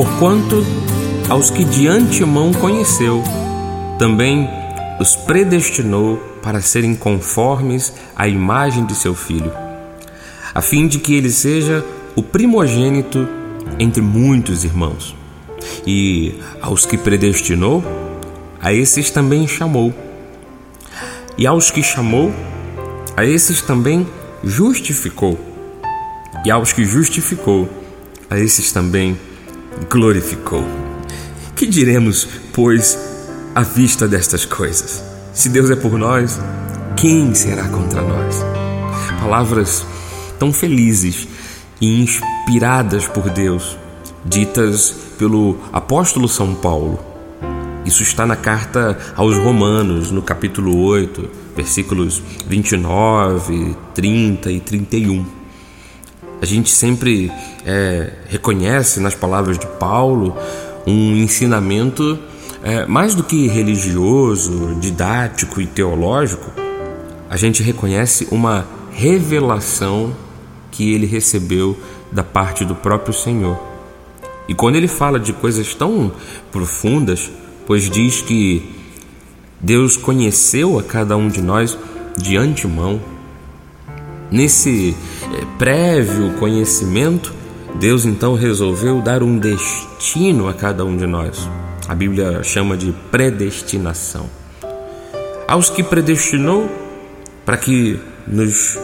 Porquanto aos que de antemão conheceu, também os predestinou para serem conformes à imagem de seu filho, a fim de que ele seja o primogênito entre muitos irmãos. E aos que predestinou, a esses também chamou. E aos que chamou, a esses também justificou. E aos que justificou, a esses também glorificou. Que diremos, pois, à vista destas coisas? Se Deus é por nós, quem será contra nós? Palavras tão felizes e inspiradas por Deus, ditas pelo apóstolo São Paulo. Isso está na carta aos Romanos, no capítulo 8, versículos 29, 30 e 31. A gente sempre é, reconhece nas palavras de Paulo um ensinamento é, mais do que religioso, didático e teológico, a gente reconhece uma revelação que ele recebeu da parte do próprio Senhor. E quando ele fala de coisas tão profundas, pois diz que Deus conheceu a cada um de nós de antemão, nesse é, prévio conhecimento, Deus então resolveu dar um destino a cada um de nós. A Bíblia chama de predestinação. Aos que predestinou para que nos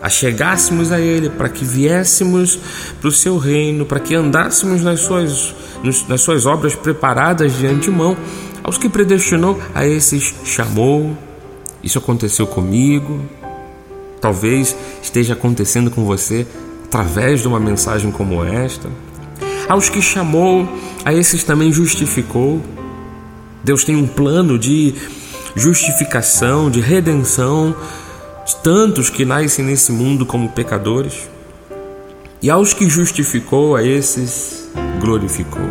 achegássemos a Ele, para que viéssemos para o seu reino, para que andássemos nas suas, nas suas obras preparadas de antemão, aos que predestinou, a esses chamou. Isso aconteceu comigo, talvez esteja acontecendo com você através de uma mensagem como esta. Aos que chamou, a esses também justificou. Deus tem um plano de justificação, de redenção de tantos que nascem nesse mundo como pecadores. E aos que justificou, a esses glorificou.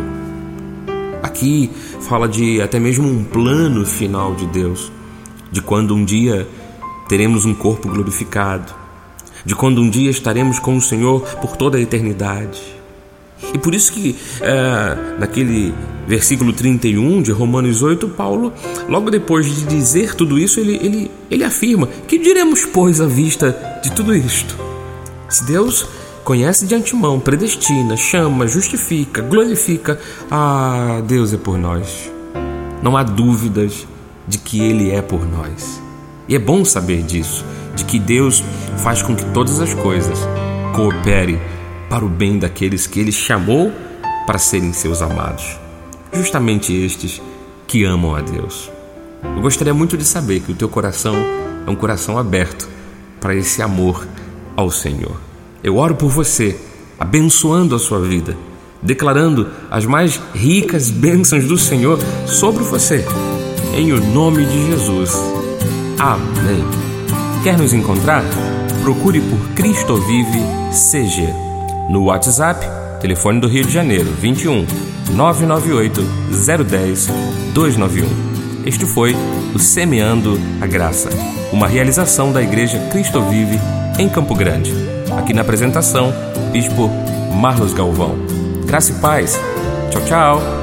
Aqui fala de até mesmo um plano final de Deus, de quando um dia teremos um corpo glorificado, de quando um dia estaremos com o Senhor por toda a eternidade. E por isso que é, naquele versículo 31 de Romanos 8, Paulo, logo depois de dizer tudo isso, ele, ele, ele afirma: Que diremos, pois, à vista de tudo isto? Se Deus conhece de antemão, predestina, chama, justifica, glorifica, ah, Deus é por nós. Não há dúvidas de que Ele é por nós. E é bom saber disso, de que Deus faz com que todas as coisas cooperem para o bem daqueles que Ele chamou para serem seus amados, justamente estes que amam a Deus. Eu gostaria muito de saber que o teu coração é um coração aberto para esse amor ao Senhor. Eu oro por você, abençoando a sua vida, declarando as mais ricas bênçãos do Senhor sobre você. Em o nome de Jesus. Amém. Quer nos encontrar? Procure por Cristo Vive CG no WhatsApp, telefone do Rio de Janeiro, 21 998 010 291. Este foi o Semeando a Graça, uma realização da Igreja Cristo Vive em Campo Grande. Aqui na apresentação, Bispo Marlos Galvão. Graça e paz. Tchau, tchau.